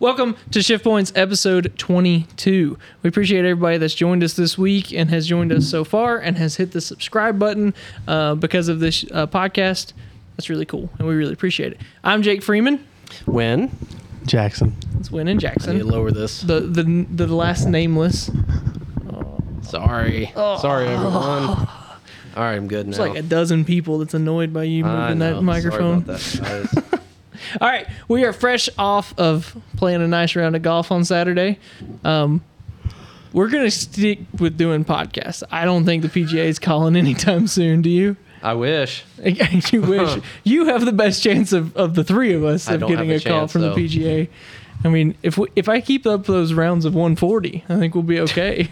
welcome to Shift Points episode 22. We appreciate everybody that's joined us this week and has joined us so far and has hit the subscribe button uh, because of this uh, podcast. That's really cool, and we really appreciate it. I'm Jake Freeman. When? Jackson. It's Win and Jackson. You lower this. The, the the last nameless. Sorry. Sorry, everyone. All right, I'm good now. It's like a dozen people that's annoyed by you moving know. that Sorry microphone. about that, guys. All right, we are fresh off of playing a nice round of golf on Saturday. Um, we're gonna stick with doing podcasts. I don't think the PGA is calling anytime soon. Do you? I wish. you wish you have the best chance of, of the three of us I of getting a a call chance, from though. the PGA. I mean, if we, if I keep up those rounds of 140, I think we'll be okay.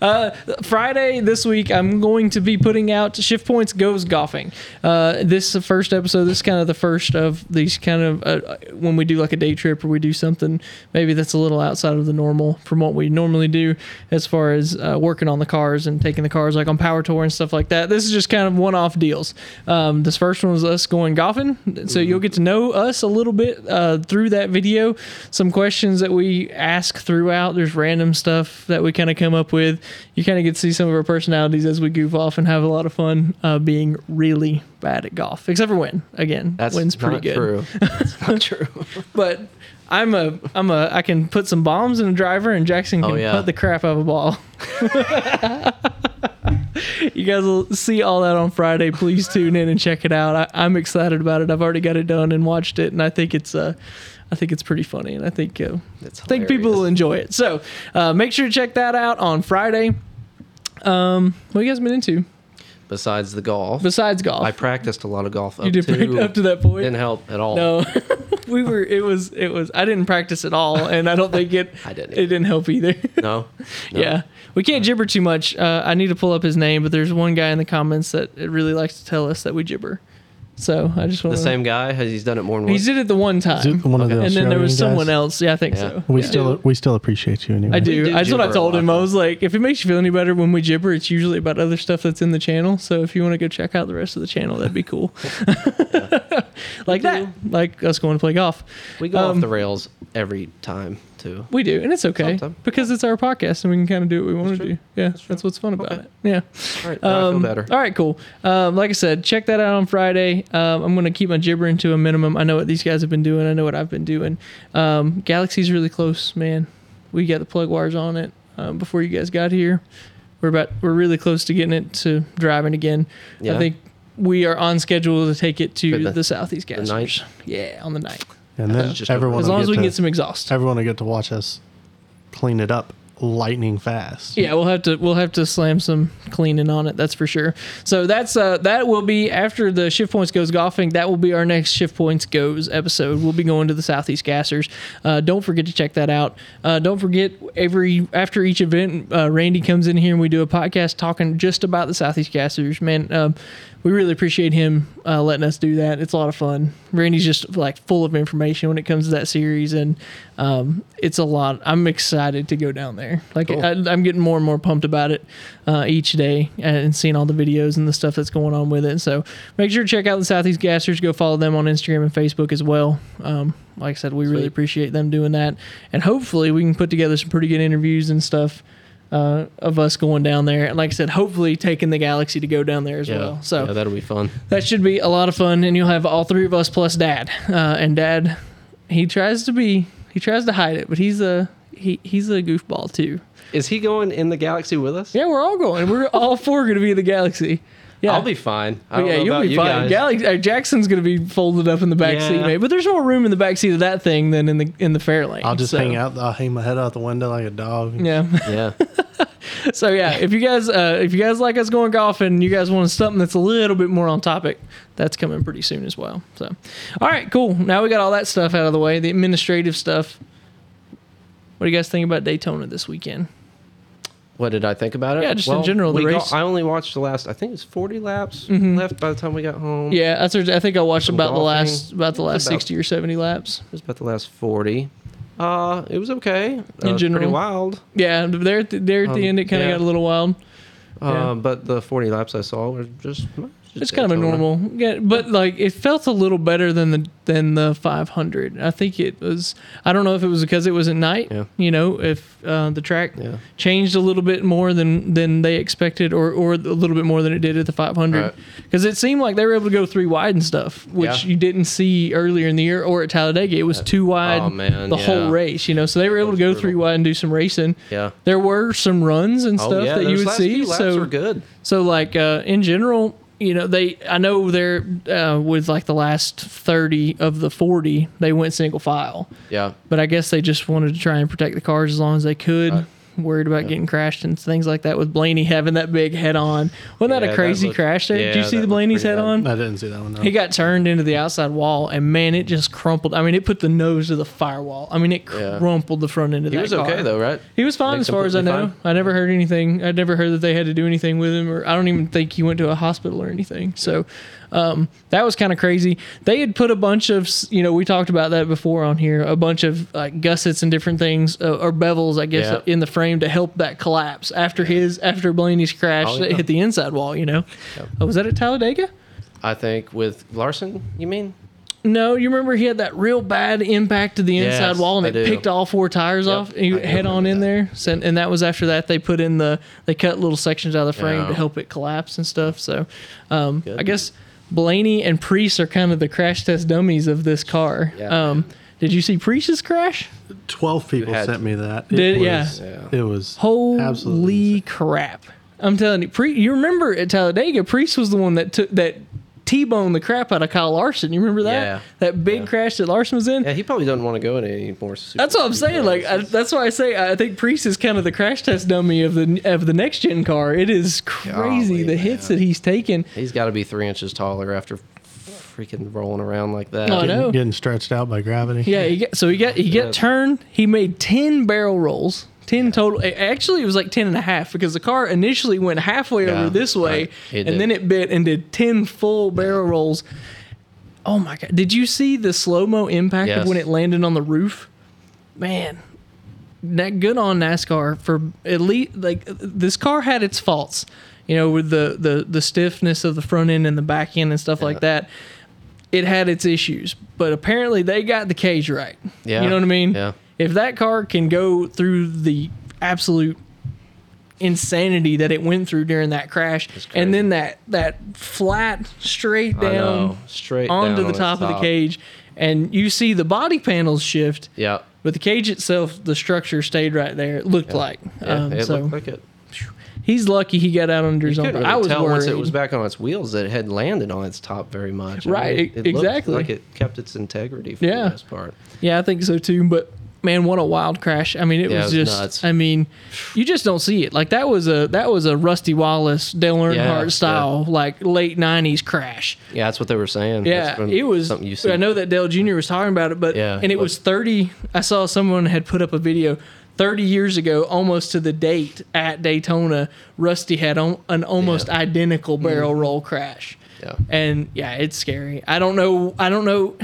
Uh, Friday this week, I'm going to be putting out Shift Points Goes Golfing. Uh, this is the first episode. This is kind of the first of these kind of uh, when we do like a day trip or we do something maybe that's a little outside of the normal from what we normally do as far as uh, working on the cars and taking the cars like on Power Tour and stuff like that. This is just kind of one off deals. Um, this first one was us going golfing. So you'll get to know us a little bit uh, through that video. Some questions that we ask throughout. There's random stuff that we kind of come up with. You kind of get to see some of our personalities as we goof off and have a lot of fun uh, being really bad at golf, except for Win. Again, That's Win's pretty not good. true. That's not true. But I'm a I'm a I can put some bombs in a driver and Jackson can Oh, yeah. put the crap out of a ball. you guys will see all that on Friday. Please tune in and check it out. I, I'm excited about it. I've already got it done and watched it, and I think it's uh, I think it's pretty funny, and I think uh, I think people will enjoy it. So uh, make sure to check that out on Friday. Um, what you guys been into Besides the golf, besides golf? I practiced a lot of golf up, you did to, up to that point. Didn't help at all. No, we were. It was. It was. I didn't practice at all, and I don't think it. I didn't It didn't help either. No? No. Yeah, we can't gibber too much. Uh, I need to pull up his name, but there's one guy in the comments that really likes to tell us that we gibber. So I just want The same guy? Has he's done it more than once. He did it the one time, one of the and then there was Australian someone guys? else. Yeah, I think Yeah. so. We Yeah. still we still appreciate you anyway. I do. do That's what I gibber told him. I was like, if it makes you feel any better when we gibber, it's usually about other stuff that's in the channel. So if you want to go check out the rest of the channel, that'd be cool. like that, like us going to play golf. we go um, off the rails every time, too. We do, and it's okay Sometimes. because it's our podcast and we can kind of do what we want to do. Yeah, that's, what's fun about Okay. it. Yeah. All right, now I feel Um, better. All right, cool. Um, like I said, check that out on Friday. Um, I'm going to keep my gibbering to a minimum. I know what these guys have been doing. I know what I've been doing. Um, Galaxy's really close, man. We got the plug wires on it um, before you guys got here. We're about we're really close to getting it to driving again. Yeah. I think we are on schedule to take it to the, the- Southeast the Gassers. Yeah, on the ninth. And then That's just everyone As will long as get we can to, get some exhaust. everyone will get to watch us clean it up lightning fast. Yeah, we'll have to we'll have to slam some cleaning on it. That's for sure. So that's uh that will be after the shift points goes golfing. That will be our next shift points goes episode. We'll be going to the Southeast Gassers. Uh, don't forget to check that out. Uh, don't forget every after each event, uh, Randy comes in here and we do a podcast talking just about the Southeast Gassers. Man, um, we really appreciate him uh, letting us do that. It's a lot of fun. Randy's just like full of information when it comes to that series, and um, it's a lot. I'm excited to go down there. Like Cool. I, I'm getting more and more pumped about it uh, each day, and seeing all the videos and the stuff that's going on with it. So make sure to check out the Southeast Gassers. Go follow them on Instagram and Facebook as well. Um, like I said, we really appreciate them doing that, and hopefully we can put together some pretty good interviews and stuff. Uh, of us going down there, and like I said, hopefully taking the Galaxy to go down there as yeah. well. So yeah, that'll be fun. that should be a lot of fun, and you'll have all three of us plus Dad. Uh, and Dad, he tries to be, he tries to hide it, but he's a he he's a goofball too. Is he going in the galaxy with us? Yeah, we're all going. We're all four going to be in the Galaxy. Yeah. I'll be fine. I But don't yeah, know you'll about be you fine. Galaxy, uh, Jackson's going to be folded up in the back seat, mate. But there's more room in the back seat of that thing than in the in the Fairlane. I'll just so, hang out. I'll hang my head out the window like a dog. Yeah. yeah. so yeah, if you guys uh, if you guys like us going golfing, you guys want something that's a little bit more on topic, that's coming pretty soon as well. So, all right, cool. Now we got all that stuff out of the way, the administrative stuff. What do you guys think about Daytona this weekend? What did I think about it? Yeah, just in general, the race. I only watched the last. I think it was forty laps Mhm. left by the time we got home. Yeah, I think I watched Some about the last about the last about- sixty or seventy laps. it was about the last forty. Uh, it was okay. Uh, In pretty general. wild. Yeah, there at there at the Um, end, it kind of yeah. got a little wild. Uh, Yeah. But the forty laps I saw were just It's kind of a normal, yeah, but like it felt a little better than the than the 500. I think it was. I don't know if it was because it was at night. Yeah. You know, if uh, the track Yeah. changed a little bit more than than they expected, or or a little bit more than it did at the 500, Right. because it seemed like they were able to go three wide and stuff, which you didn't see earlier in the year or at Talladega. It was two wide Oh, man, the whole race. You know, so they were able to go brutal. three wide and do some racing. Yeah. There were some runs and Oh stuff yeah, that you would see. so were good. so like uh, in general, you know, they I know they're uh, with like the last thirty of the forty, they went single file, Yeah. but I guess they just wanted to try and protect the cars as long as they could. Right. Worried about getting crashed and things like that with Blaney having that big head on. Wasn't that Yeah, a that crazy looked- crash there? Did you see the Blaney's head bad. on? I didn't see that one. No. He got turned into the outside wall, and man, it just crumpled. I mean, it put the nose of the firewall. I mean, it Yeah. crumpled the front end of He that was car. okay though, right? He was fine Like, as far as I know. fine? I never heard anything. I never heard that they had to do anything with him, or I don't even think he went to a hospital or anything. So um, that was kind of crazy. They had put a bunch of, you know, we talked about that before on here, a bunch of like gussets and different things, uh, or bevels, I guess, Yeah. in the frame to help that collapse after his after Blaney's crash Oh, that hit the inside wall. You know, Yep. oh, was that at Talladega? I think with Larson, you mean? No, you remember he had that real bad impact to the Yes, inside wall and I it do. picked all four tires Yep, off. He head on in that. there, so, and that was after that they put in the they cut little sections out of the frame Yeah. to help it collapse and stuff. So, um, I guess Blaney and Preece are kind of the crash test dummies of this car. Yeah. Um, did you see Preece's crash? Twelve people sent to. me that. It Did- was, yeah. Yeah. It was Holy absolutely crap! I'm telling you, Preece. You remember at Talladega, Preece was the one that took that. T-boned the crap out of Kyle Larson. You remember that? Yeah. That big Yeah. crash that Larson was in. Yeah, he probably doesn't want to go in any more. Super That's what I'm saying. Like I, that's why I say I think Preece is kind of the crash test dummy of the of the next gen car. It is crazy Golly, the hits that he's taken. he's got to be three inches taller after freaking rolling around like that. I know. Getting, getting stretched out by gravity. Yeah, he get, so he got he Yeah. got turned. He made ten barrel rolls. 10 total. Actually, it was like 10 and a half because the car initially went halfway Yeah, over this way right. And did. then it bit and did 10 full barrel rolls. Oh my God. Did you see the slow mo impact of when it landed on the roof? Man, that good on NASCAR for at least like this car had its faults, you know, with the the the stiffness of the front end and the back end and stuff like that. It had its issues, but apparently they got the cage right. Yeah. You know what I mean? Yeah. If that car can go through the absolute insanity that it went through during that crash, and then that that flat straight down. Straight onto down the on top of the cage, and you see the body panels shift, Yeah. but the cage itself, the structure stayed right there. It looked like. Yeah, Um, it so looked like it. he's lucky he got out under his You own. couldn't I really was tell worried. once it was back on its wheels that it had landed on its top very much. I mean, Right, it, it looked exactly. like it kept its integrity for Yeah. the most part. Yeah, I think so too. But man, what a wild crash! I mean, it Yeah, was it was just. nuts. I mean, you just don't see it. Like that was a that was a Rusty Wallace, Dale Earnhardt Yeah, style, like late '90s crash. Yeah, that's what they were saying. Yeah, it was. something you see. I know that Dale Jr. was talking about it, but Yeah, and it was was. 30. I saw someone had put up a video. 30 years ago, almost to the date at Daytona, Rusty had on, an almost Yeah. Identical barrel mm. roll crash. Yeah. And yeah, it's scary. I don't know. I don't know.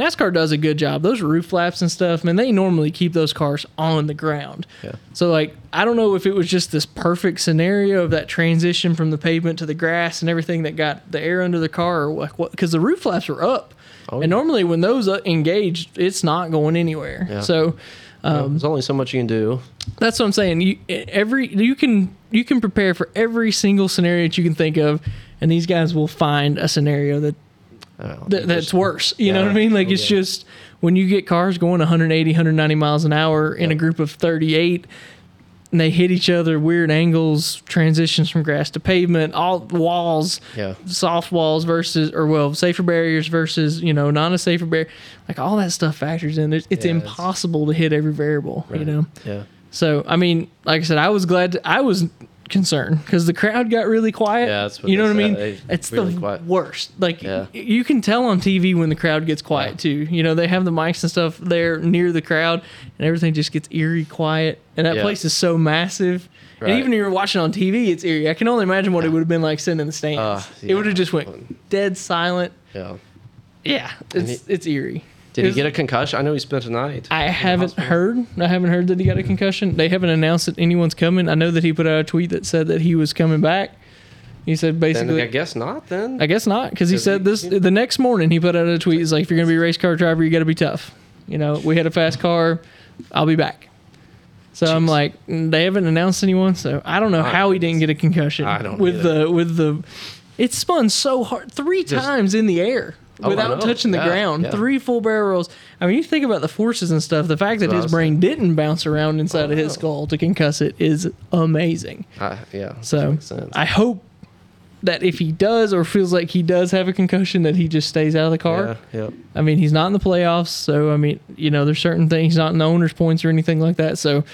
NASCAR does a good job. Those roof flaps and stuff, man, they normally keep those cars on the ground. Yeah. So like, I don't know if it was just this perfect scenario of that transition from the pavement to the grass and everything that got the air under the car, or like what? Because the roof flaps were up, Oh, and normally when those uh, engaged, it's not going anywhere. Yeah. So Well, um, There's only so much you can do. that's what I'm saying. You every you can you can prepare for every single scenario that you can think of, and these guys will find a scenario that know, that, that's worse. You know what I mean? Like it's yeah. just when you get cars going 180, 190 miles an hour in a group of 38 and they hit each other, weird angles, transitions from grass to pavement, all walls, Yeah. soft walls versus, or well, safer barriers versus, you know, non a safer barrier. Like all that stuff factors in. It's, it's Yeah, it's- impossible to hit every variable, you know? Yeah. So, I mean, like I said, I was glad, to, I was concerned because the crowd got really quiet. Yeah, that's what you know what I mean? They- It's really the quiet. worst. Like Yeah. you can tell on TV when the crowd gets quiet Yeah. too. You know, they have the mics and stuff there near the crowd, and everything just gets eerie quiet. And that Yeah. place is so massive. Right. And even if you're watching on TV, it's eerie. I can only imagine what it would have been like sitting in the stands. Uh, It would have just went dead silent. Yeah. Yeah, it's it's eerie. Did he get a concussion? I know he spent a night. I haven't heard. I haven't heard that he got a concussion. They haven't announced that anyone's coming. I know that he put out a tweet that said that he was coming back. He said Then basically. I guess not. Then I guess not, because he said this the next morning. He put out a tweet. He's like, "If you're gonna be a race car driver, you got to be tough. You know, we had a fast car. I'll be back." So I'm like, mm, they haven't announced anyone, so I don't know My how he didn't get a concussion. I don't with either. the with the, it spun so hard three Just- times in the air I without know. touching the Yeah, ground. yeah. Three full barrel rolls. I mean, you think about the forces and stuff. The fact that his brain didn't bounce around inside of his Oh. skull to concuss it is amazing. I, yeah. So. I hope that if he does or feels like he does have a concussion, that he just stays out of the car. Yeah. Yep. I mean, he's not in the playoffs, so I mean, you know, there's certain things he's not in the owners' points or anything like that. So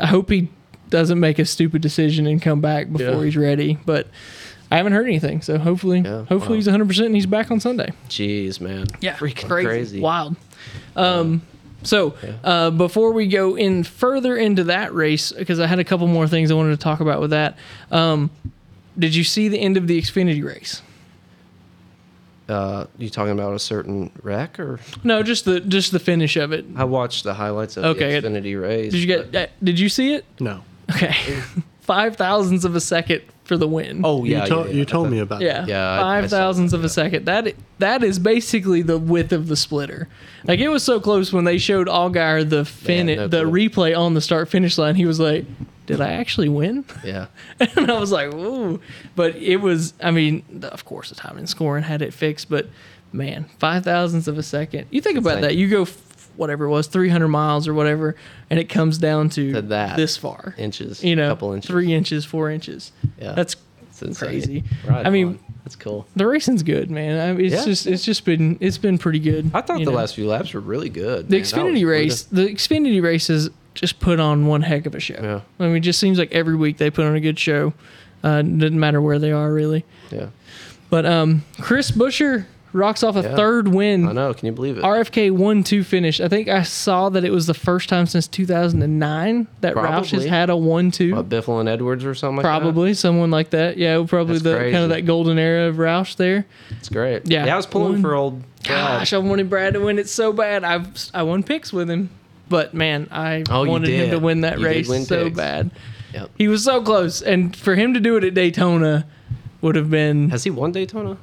I hope he doesn't make a stupid decision and come back before Yeah. he's ready. But I haven't heard anything, so hopefully, Yeah, hopefully wow. he's 100 percent and he's back on Sunday. Jeez, man. Yeah, freaking crazy, crazy. wild. Um, so Yeah. uh, before we go in further into that race, because I had a couple more things I wanted to talk about with that. Um, did you see the end of the Xfinity race? Uh, you talking about a certain wreck or? No, just the just the finish of it. I watched the highlights of Okay, it- the Xfinity race. Did you get? but- uh, Did you see it? No. Okay, five thousandths of a second for the win. Oh You, yeah, told yeah, you yeah. told me about yeah, that. Yeah, I- I five thousandths that, of a second. That that is basically the width of the splitter. Like it was so close when they showed Allgaier the fin Man, no the clue. replay on the start finish line. He was like, "Did I actually win?" Yeah. and I was like, "Ooh!" But it was. I mean, of course, the time and scoring had it fixed, but man, five thousandths of a second. You think about Insane. that. You go f- whatever it was, three hundred miles or whatever, and it comes down to, To that. this far. Inches. You know, couple inches. three inches, four inches. Yeah. That's It's crazy. Right I mean, on. that's cool. the racing's good, man. I mean, it's Yeah. just it's just been it's been pretty good. I thought the know. last few laps were really good. the man. Xfinity was race, the Xfinity races just put on one heck of a show. Yeah. I mean, it just seems like every week they put on a good show. Uh, doesn't matter where they are really. Yeah. But um, Chris Buescher rocks off a Yeah. third win. I know. Can you believe it? RFK one two finish. I think I saw that it was the first time since 2009 that Roush has had a one two. What, Biffle and Edwards or something like that? Probably someone like that. Yeah, probably That's the kind of that golden era of Roush there. It's great. Yeah. Yeah. I was pulling One- for old. Brad. Gosh, I wanted Brad to win it so bad. I've I won picks with him, but man, I Oh, wanted him to win that You race win so picks. bad. Yep. He was so close, and for him to do it at Daytona would have been. Has he won Daytona?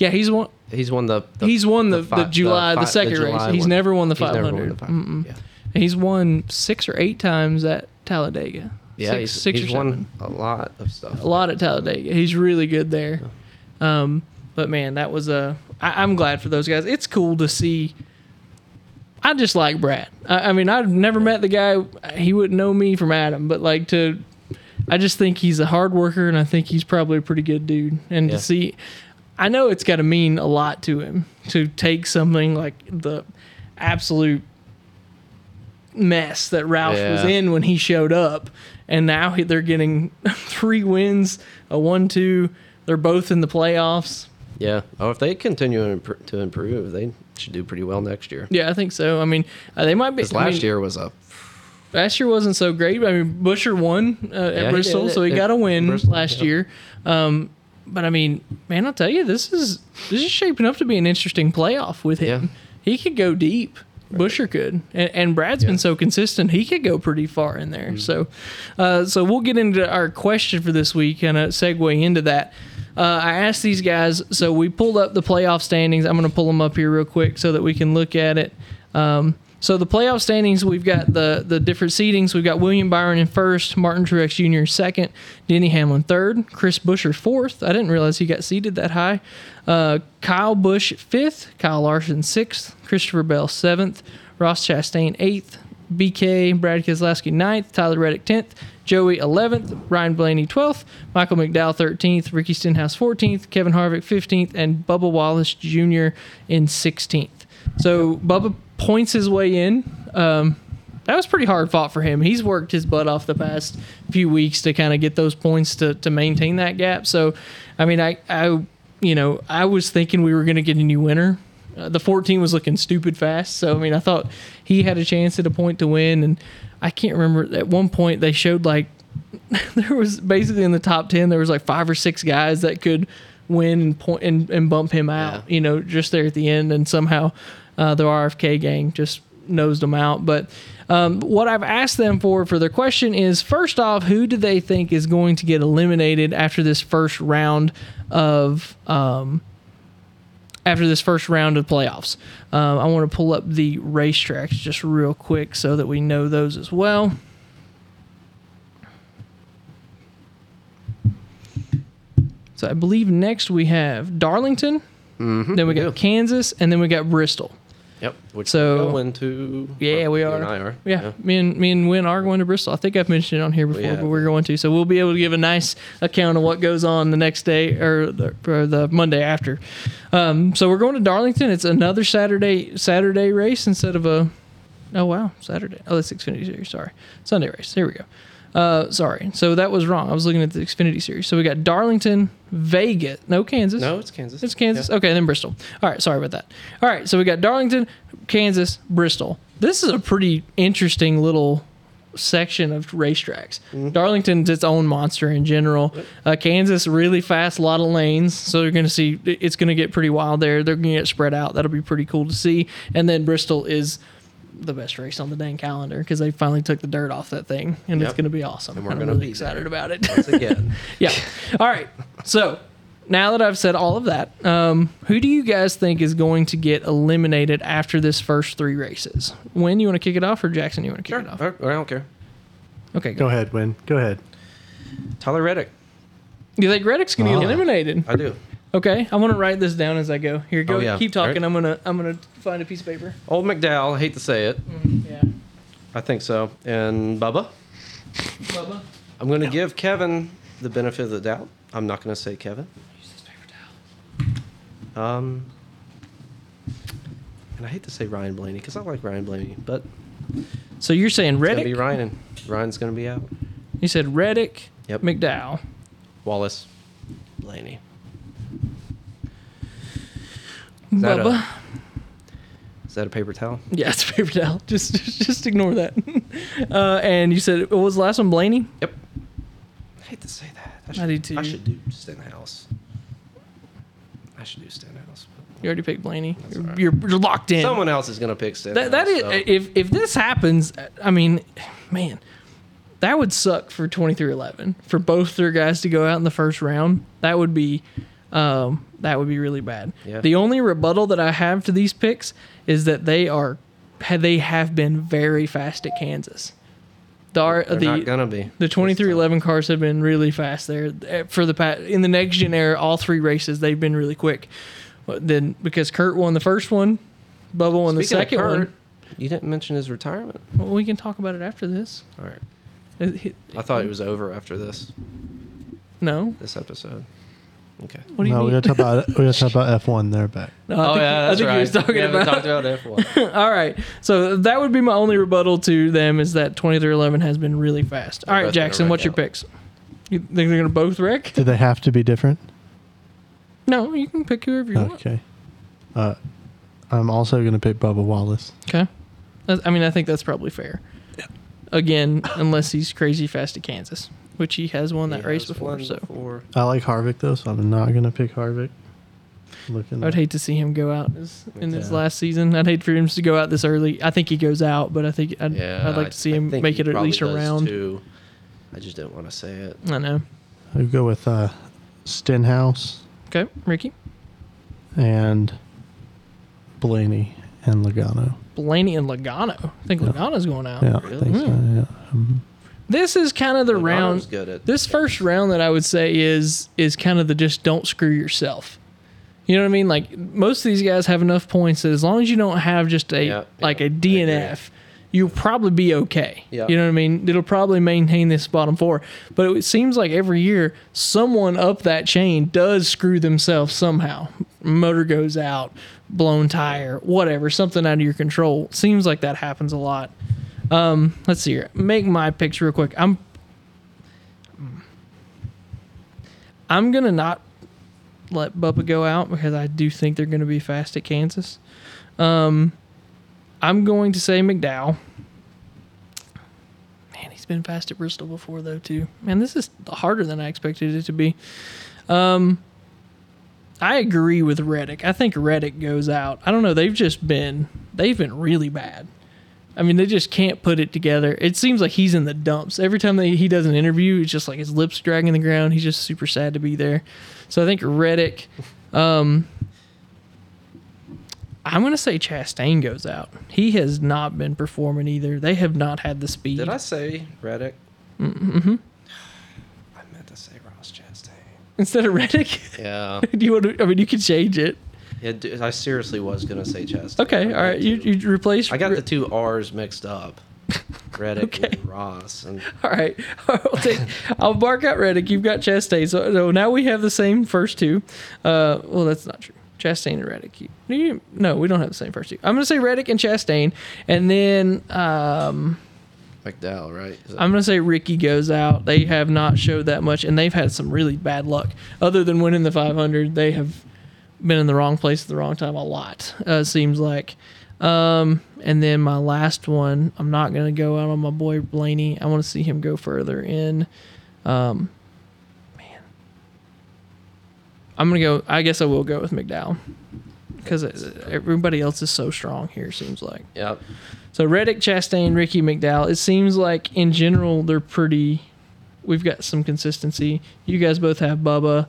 Yeah, he's won. He's won the. the He's won the, the, fi- July, the, fi- second race. He's one. never won the He's never 500. won the 500. Yeah. He's won six or eight times at Talladega. Yeah. six, he's six he's won seven. a lot of stuff. a lot at Talladega. He's really good there. Um, but man, that was a. I, I'm glad for those guys. It's cool to see. I just like Brad. I, I mean, I've never met the guy. He wouldn't know me from Adam, but like to. I just think he's a hard worker, and I think he's probably a pretty good dude. And Yeah. to see, I know it's got to mean a lot to him to take something like the absolute mess that Roush was in when he showed up, and now he- they're getting three wins, a one-two. They're both in the playoffs. Yeah. Oh, if they continue to improve, they should do pretty well next year. Yeah, I think so. I mean, uh, they might be. Because I last mean, year was a last year wasn't so great. I mean, Buescher won uh, at he Bristol, did. so he It- got a win Bristol, last yeah. year. Um, but I mean, man, I'll tell you, this is this is shaping up to be an interesting playoff with him. Yeah. He could go deep. Buescher could, and, and Brad's been Mm-hmm. so consistent. He could go pretty far in there. So, uh, so we'll get into our question for this week and a segue into that. Uh, I asked these guys, so we pulled up the playoff standings. I'm going to pull them up here real quick so that we can look at it. Um, so the playoff standings, we've got the the different seedings. We've got William Byron in first, Martin Truex Jr. second, Denny Hamlin third, Chris Buescher fourth. I didn't realize he got seeded that high. Uh, Kyle Busch fifth, Kyle Larson sixth, Christopher Bell seventh, Ross Chastain eighth, BK Brad Keselowski ninth, Tyler Reddick tenth, Joey eleventh, Ryan Blaney twelfth, Michael McDowell thirteenth, Ricky Stenhouse fourteenth, Kevin Harvick fifteenth, and Bubba Wallace Jr. in sixteenth. So Bubba points his way in. Um, that was pretty hard fought for him. He's worked his butt off the past few weeks to kind of get those points to, to maintain that gap. So, I mean, I, I, you know, I was thinking we were going to get a new winner. Uh, the 14 was looking stupid fast. So, I mean, I thought he had a chance at a point to win. And I can't remember at one point they showed like there was basically in the top 10, there was like five or six guys that could win and point and, and bump him out, Yeah. you know, just there at the end. And somehow uh, the RFK gang just nosed them out. But Um, what I've asked them for for their question is first off, who do they think is going to get eliminated after this first round of um, after this first round of playoffs? Um, I want to pull up the racetracks just real quick so that we know those as well. So I believe next we have Darlington, Mm-hmm. then we got Kansas, and then we got Bristol. Yep. Which So- we're going to. Yeah, we are. and I are. Yeah, me and me and Win are going to Bristol. I think I've mentioned it on here before, have. but we're going to. So we'll be able to give a nice account of what goes on the next day or the, or the Monday after. Um, so we're going to Darlington. It's another Saturday Saturday race instead of a. Oh wow, Saturday. Oh, that's Xfinity Series. Sorry, Sunday race. Here we go. Uh, sorry. So that was wrong. I was looking at the Xfinity Series. So we got Darlington, Vegas, no Kansas. No, it's Kansas. It's Kansas. Yeah. Okay, then Bristol. All right, sorry about that. All right, so we got Darlington, Kansas, Bristol. This is a pretty interesting little section of racetracks. Mm-hmm. Darlington's its own monster in general. Uh, Kansas, really fast, a lot of lanes. So you're going to see it's going to get pretty wild there. They're going to get spread out. That'll be pretty cool to see. And then Bristol is the best race on the dang calendar because they finally took the dirt off that thing, and it's going to be awesome. And we're gonna really be excited there. about it. Once again. yeah. All right. So now that I've said all of that, um, who do you guys think is going to get eliminated after this first three races? When you want to kick it off, or Jackson, you want to kick Sure. it off? I don't care. Okay. Go Go. ahead, Win. Go ahead. Tyler Reddick. You think Reddick's going to get Oh. eliminated? I do. Okay. I'm going to write this down as I go. Here, go. Oh, yeah. Keep talking. All I'm gonna I'm gonna find a piece of paper. Old McDowell. I hate to say it. Yeah. I think so. And Bubba. Bubba. I'm going to give Kevin the benefit of the doubt. I'm not going to say Kevin. Use this paper towel. Um, and I hate to say Ryan Blaney because I like Ryan Blaney, but So you're saying it's going to be Ryan, and Ryan's going to be out. You said Reddick. Yep. McDowell. Wallace, Blaney. Is that a- Bubba. Is that a paper towel? Yeah, it's a paper towel. Just just ignore that. Uh, and you said what was the last one, Blaney? Yep. I hate to say that. I, I should, do too. I should do Stenhouse. I should do Stenhouse. You already picked Blaney. You're, all right. you're, you're locked in. Someone else is going to pick Stenhouse. that that is so- if if this happens, I mean, man, that would suck for 2311 for both their guys to go out in the first round. That would be um, that would be really bad. Yeah. The only rebuttal that I have to these picks is that they are they have been very fast at Kansas. The They're the not to be. the 2311 cars have been really fast there Uh, for the pa- in the next gen era. All three races they've been really quick. But then because Kurt won the first one, Bubba won the Speaking of second Kurt, one. You didn't mention his retirement. Well, we can talk about it after this. All right. It- it- I thought it was over after this no. this episode. Okay. What do you no, mean? we're gonna talk about we're gonna talk about F1. They're back. No, I think, I think he was talking yeah, about. talked about F1. All right, so that would be my only rebuttal to them is that 2311 has been really fast. All They're right, Jackson, wreck what's your out. picks? You think they're gonna both wreck? Do they have to be different? No, you can pick whoever you want. Okay. Uh, I'm also gonna pick Bubba Wallace. Okay. I mean, I think that's probably fair. Yeah. Again, unless he's crazy fast at Kansas, which he has won that He race before. So before. I like Harvick though, so I'm not gonna pick Harvick. Looking. I'd hate to see him go out this, in his Yeah. last season. I'd hate for him to go out this early. I think he goes out, but I think I'd, Yeah, I'd like I- to see I him make it at least a round. Too. I just didn't want to say it. I know. I'll go with uh, Stenhouse Okay, Ricky. and Blaney and Logano. Blaney and Logano. I think Yeah. Logano's going out. Yeah, really? I think so. Yeah. Mhm. This is kind of the Logano's round. good at This first round that I would say is is kind of the just don't screw yourself. You know what I mean? Like most of these guys have enough points that as long as you don't have just a Yeah, like yeah, a. DNF, you'll probably be okay. Yeah. You know what I mean? It'll probably maintain this bottom four. But it seems like every year someone up that chain does screw themselves somehow. Motor goes out, blown tire, whatever, something out of your control. Seems like that happens a lot. Um, let's see here. Make my picks real quick. I'm I'm gonna not let Bubba go out because I do think they're gonna be fast at Kansas. Um, I'm going to say McDowell. Man, he's been fast at Bristol before though too. Man, this is harder than I expected it to be. Um, I agree with Reddick. I think Reddick goes out. I don't know. They've just been they've been really bad. I mean, they just can't put it together. It seems like he's in the dumps. Every time they, he does an interview, it's just like his lips dragging the ground. He's just super sad to be there. So I think Reddick, um, I'm going to say Chastain goes out. He has not been performing either. They have not had the speed. Did I say Reddick? Mm-hmm. I meant to say Ross Chastain. Instead of Reddick? Yeah. Do you want to, I mean, you could change it. Dude, I seriously was gonna say Chastain. Okay, all right. You, you replace. I got the two R's mixed up. Reddick Okay. and Ross. And All right. I'll, take, I'll mark out Reddick. You've got Chastain. So, so now we have the same first two. Uh, well, that's not true. Chastain and Reddick. You, you- no, we don't have the same first two. I'm going to say Reddick and Chastain. And then um, McDowell, right? I'm going to say Ricky goes out. They have not showed that much, and they've had some really bad luck. Other than winning the 500, they have been in the wrong place at the wrong time a lot, uh, seems like. Um, and then my last one, I'm not going to go out on my boy Blaney. I want to see him go further in. Um, man. I'm going to go, I guess I will go with McDowell because everybody else is so strong here, seems like. Yep. So Reddick, Chastain, Ricky McDowell. It seems like in general they're pretty. We've got some consistency. You guys both have Bubba.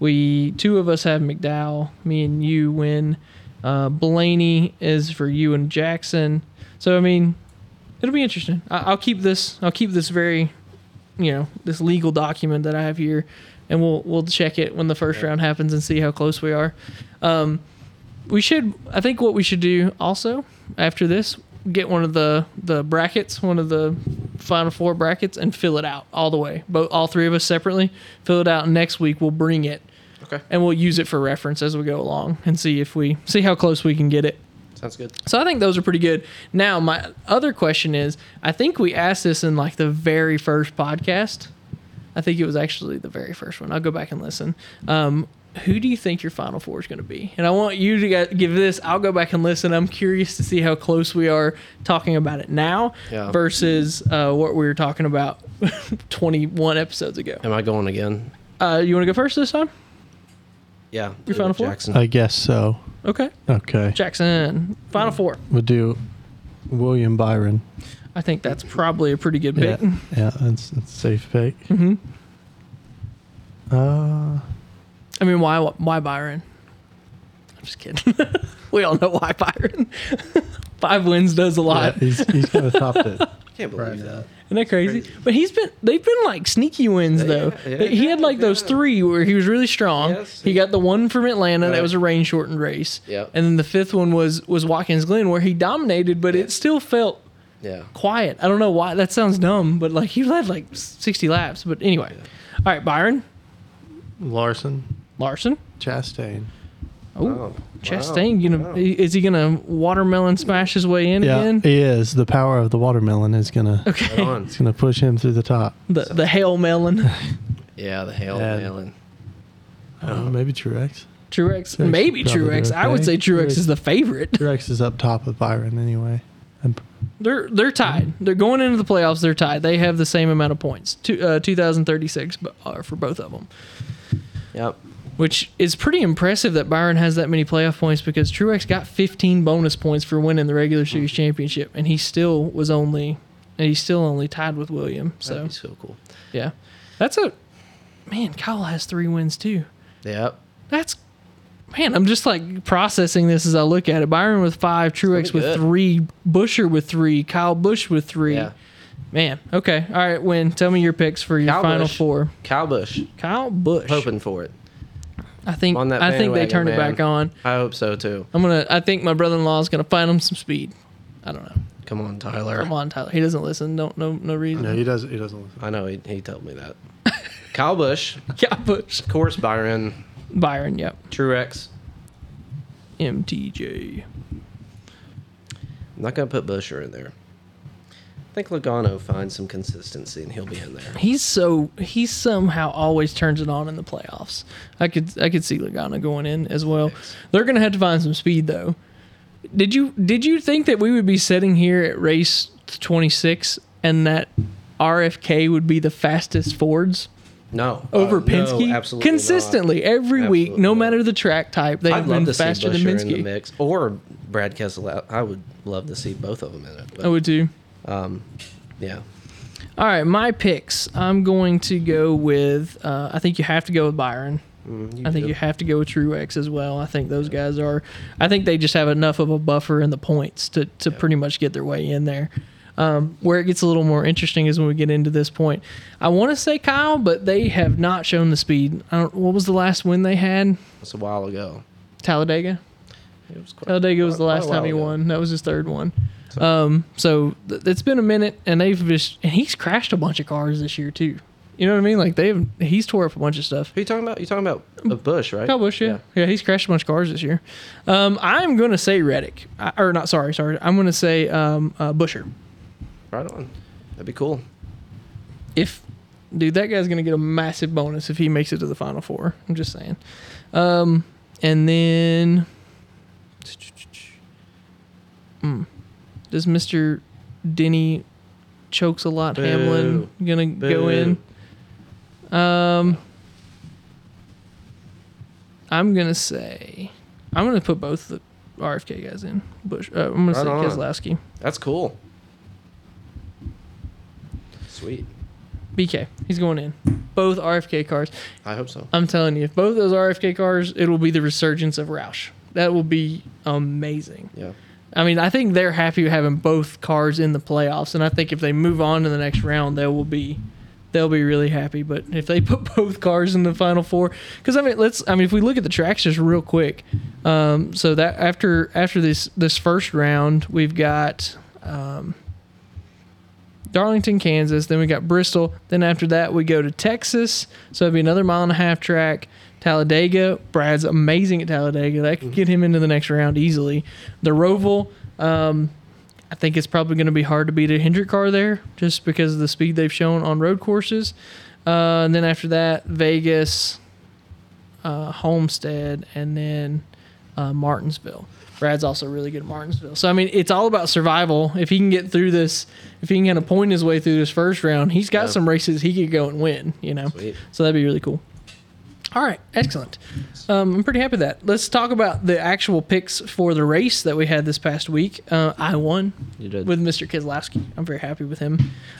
We two of us have McDowell. Me and you win. Uh, Blaney is for you and Jackson. So I mean, it'll be interesting. I, I'll keep this. I'll keep this very, you know, this legal document that I have here, and we'll we'll check it when the first round happens and see how close we are. Um, we should i think what we should do also after this get one of the the brackets one of the final four brackets and fill it out all the way both all three of us separately fill it out next week we'll bring it Okay. and we'll use it for reference as we go along and see if we see how close we can get it Sounds good. so I think those are pretty good. Now, my other question is I think we asked this in like the very first podcast. I think it was actually the very first one. I'll go back and listen. Um, who do you think your final four is going to be? And I want you to get, give this. I'll go back and listen. I'm curious to see how close we are talking about it now Yeah. versus uh, what we were talking about 21 episodes ago. Am I going again? Uh, you want to go first this time? Yeah. Your do it, final four? Jackson. I guess so. Okay. Okay. Jackson, final four. We'll do William Byron. I think that's probably a pretty good Yeah, pick. yeah, that's, that's a safe pick. hmm Uh, I mean, why why Byron? I'm just kidding. we all know why Byron. Five wins does a yeah, lot. he's he's gonna top it. I can't believe Right that. Isn't that crazy? crazy. But he's been they've been like sneaky wins Yeah, though. yeah, yeah, he had like those three where he was really strong. Yes, he he- got the one from Atlanta that was a rain shortened race. Yep. And then the fifth one was was Watkins Glen where he dominated, but it still felt Yeah. quiet. I don't know why that sounds dumb, but like he led like 60 laps. But anyway, all right, Byron Larson, Larson. Chastain. Oh, Wow. Chastain, you know, Wow. is he gonna watermelon smash his way in Yeah, again? he is. The power of the watermelon is gonna Right Okay, on. it's gonna push him through the top. the the hail melon, Yeah, the hail And- melon. I don't know, maybe Truex. Truex, Truex maybe Truex. do I would say Truex Truex- is the favorite. Truex is up top with Byron anyway. And They're they're tied. They're going into the playoffs. They're tied. They have the same amount of points. Two, uh, 2036 bu- uh, for both of them, Yep. Which is pretty impressive that Byron has that many playoff points because Truex got 15 bonus points for winning the regular series mm-hmm. championship, and he still was only and he's still only tied with William. That'd So be so cool. yeah, that's a man. Kyle has three wins too. Yep. That's man. I'm just like processing this as I look at it. Byron with five, Truex with good. three, Buescher with three, Kyle Busch with three. Yeah. Man, okay, all right. Win. Tell me your picks for your Kyle final Busch. four. Kyle Busch. Kyle Busch. Hoping for it. I think on that I think they turned turn it back on. I hope so too. I'm gonna. I think my brother-in-law is gonna find him some speed. I don't know. Come on, Tyler. Come on, Tyler. He doesn't listen. Don't no no reason. no, he doesn't. He doesn't listen. I know he, he told me that. Kyle Busch, Kyle Busch. of course, Byron, Byron. Yep. Truex. MTJ. I'm not gonna put Buescher in there. I think Logano finds some consistency and he'll be in there. He's so he somehow always turns it on in the playoffs. I could I could see Logano going in as well. They're gonna have to find some speed though. Did you did you think that we would be sitting here at race 26 and that RFK would be the fastest Fords? No. over Uh, no, Penske absolutely not. consistently every week, no not. matter the track type. They've I'd been love to see faster than Buescher in the Penske. mix or Brad Keselowski. I would love to see both of them in it. But, I would too. Um, yeah. All right, my picks. I'm going to go with. Uh, I think you have to go with Byron. Mm, I think do. you have to go with Truex as well. I think those guys are. I think they just have enough of a buffer in the points to to Yeah. pretty much get their way in there. Um, where it gets a little more interesting is when we get into this point. I want to say Kyle, but they have not shown the speed. I don't, what was the last win they had? It's a while ago. Talladega. It was quite, Talladega was the quite last time he ago. won. That was his third one. So- Um, so th- it's been a minute, and they've just and he's crashed a bunch of cars this year too. You know what I mean? Like they've he's tore up a bunch of stuff. Who you talking about? You talking about a Busch, right? Kyle Busch, yeah. yeah, he's crashed a bunch of cars this year. Um, I'm gonna say Reddick, I, or not? Sorry, sorry. I'm gonna say um, uh, Buescher. Right on. That'd be cool. If dude, that guy's gonna get a massive bonus if he makes it to the final four. I'm just saying. Um, and then, Hmm. does Mister Denny chokes a lot Hamlin gonna go in? Um, I'm gonna say, I'm gonna put both the RFK guys in. Bush, uh, I'm gonna Right say on. Keselowski. That's cool. Sweet. BK, he's going in. Both RFK cars. I hope so. I'm telling you, if both those RFK cars, it will be the resurgence of Roush. That will be amazing. Yeah. I mean, I think they're happy having both cars in the playoffs, and I think if they move on to the next round, they will be they'll be really happy. But if they put both cars in the final four, because I mean, let's I mean, if we look at the tracks just real quick, um, so that after after this this first round, we've got. Um, Darlington, Kansas. Then we got Bristol. Then after that, we go to Texas. So it'd be another mile and a half track. Talladega. Brad's amazing at Talladega. That could get him into the next round easily. The Roval. Um, I think it's probably going to be hard to beat a Hendrick car there just because of the speed they've shown on road courses. Uh, and then after that, Vegas, uh, Homestead, and then uh, Martinsville. Brad's also really good at Martinsville. So I mean, it's all about survival. If he can get through this, if he can kind of point his way through this first round, he's got Yeah. some races he could go and win. You know, Sweet. so that'd be really cool. All right, excellent. Um, I'm pretty happy with that. Let's talk about the actual picks for the race that we had this past week. Uh, I won You did. with Mr. Keselowski. I'm very happy with him.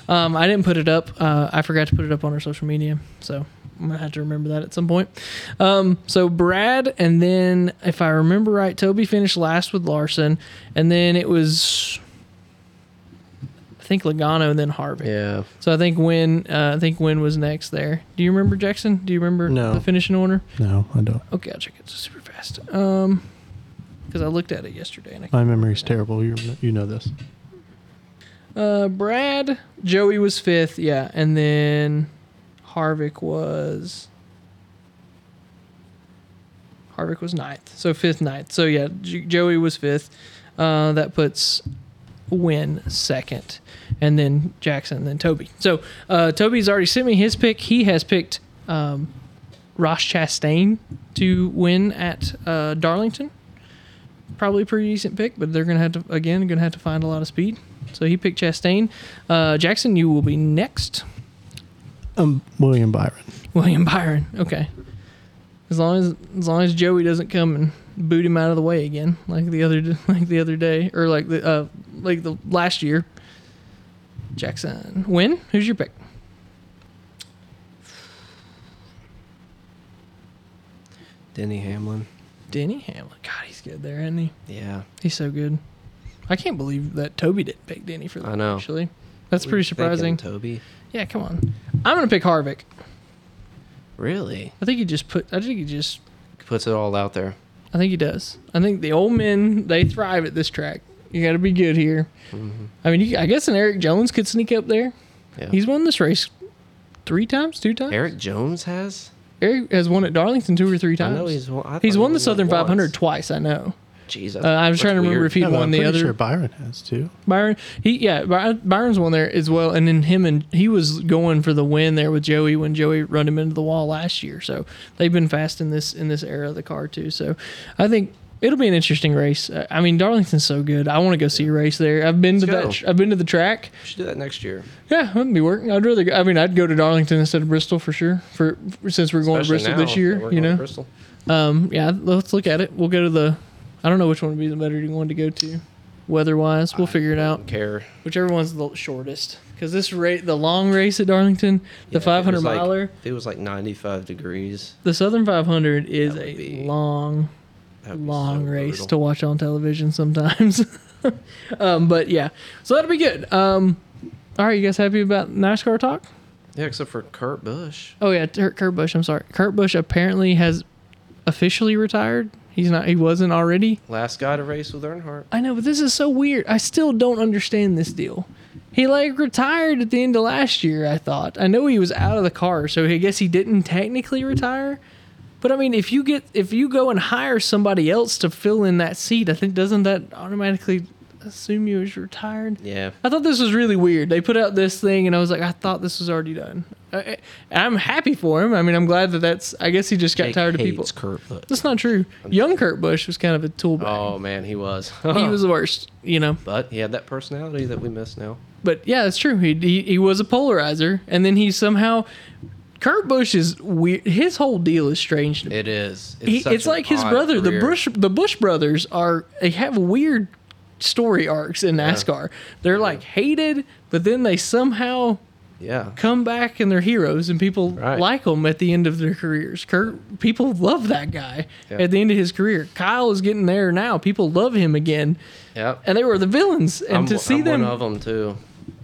Um, I didn't put it up. Uh, I forgot to put it up on our social media, so I'm gonna have to remember that at some point. Um, so Brad, and then if I remember right, Toby finished last with Larson, and then it was think Logano and then Harvick. yeah. So I think Win, uh, I think Win was next there. Do you remember Jackson? Do you remember No. the finishing order? No, I don't. Okay, I'll check it super fast. Um, because I looked at it yesterday and I My memory's terrible. You you know this. Uh, Brad, Joey was fifth, yeah, and then Harvick was Harvick was ninth, so fifth, ninth. So yeah, J- Joey was fifth. Uh, that puts Win second, and then Jackson, and then Toby. So uh, Toby's already sent me his pick. He has picked um, Ross Chastain to win at uh, Darlington. Probably a pretty decent pick, but they're gonna have to again gonna have to find a lot of speed. So he picked Chastain. Uh, Jackson, you will be next. Um, William Byron. William Byron. Okay. As long as as long as Joey doesn't come and boot him out of the way again, like the other like the other day, or like the uh like the last year. Jackson, win. Who's your pick? Denny Hamlin. Denny Hamlin. God, he's good there, isn't he? Yeah. He's so good. I can't believe that Toby didn't pick Denny for that. I know. Actually, that's What pretty thinking, surprising. Toby. Yeah, come on. I'm gonna pick Harvick. Really? I think he just put. I think he just. Puts it all out there. I think he does. I think the old men they thrive at this track. You got to be good here. Mhm. I mean, you, I guess an Erik Jones could sneak up there. Yeah. He's won this race three times, two times. Erik Jones has. Erik has won at Darlington two or three times. I times. know he's won. I He's won he the Southern 500 twice. I know. Jeez, Uh, I was trying to remember weird. if he'd Yeah, but won I'm the pretty other. sure Byron has too. Byron, he yeah, By- Byron's won there as well, and then him and he was going for the win there with Joey when Joey run him into the wall last year. So they've been fast in this in this era of the car too. So I think It'll be an interesting race. Uh, I mean, Darlington's so good. I want to go see a race there. I've been to Let's that. go. tr- I've been to the track. We should do that next year. Yeah, wouldn't be working. I'd rather. Go, I mean, I'd go to Darlington instead of Bristol for sure. For, since we're going Especially to Bristol now, this that year, we're you going to know. Bristol. Um, yeah, let's look at it. We'll go to the. I don't know which one would be the better one to go to, weather wise. We'll figure it out. Don't care. Whichever one's the shortest. Because this rate, the long race at Darlington, the Yeah, if it 500 was like- miler, If it was like 95 degrees, the Southern 500 is That would a be long, that long so race brutal. to watch on television sometimes. um, but yeah, so that'll be good. Um, all right, you guys happy about NASCAR talk? Yeah, except for Kurt Busch. Oh yeah, Kurt, Kurt Busch. I'm sorry, Kurt Busch apparently has officially retired. He's not. He wasn't already. Last guy to race with Earnhardt. I know, but this is so weird. I still don't understand this deal. He like retired at the end of last year. I thought. I know he was out of the car, so I guess he didn't technically retire. But I mean, if you get if you go and hire somebody else to fill in that seat, I think doesn't that automatically assume you was retired? Yeah. I thought this was really weird. They put out this thing, and I was like, I thought this was already done. I, I'm happy for him. I mean, I'm glad that that's. I guess he just got Jake tired of people. Kurt Busch. That's not true. Young Kurt Busch was kind of a tool bag. Oh man, he was. He was the worst, you know. but he had that personality that we miss now. But yeah, it's true. He, he he was a polarizer, and then he somehow. Kurt Busch is weird. His whole deal is strange to me. It is. He, such it's like his brother, the. Busch, the Busch brothers are. They have weird story arcs in NASCAR. They're like hated, but then they somehow Yeah. come back and they're heroes, and people Right. like them at the end of their careers. Kurt, people love that guy Yeah. at the end of his career. Kyle is getting there now. People love him again, Yep. and they were the villains. And I'm, to see I'm them one of them too.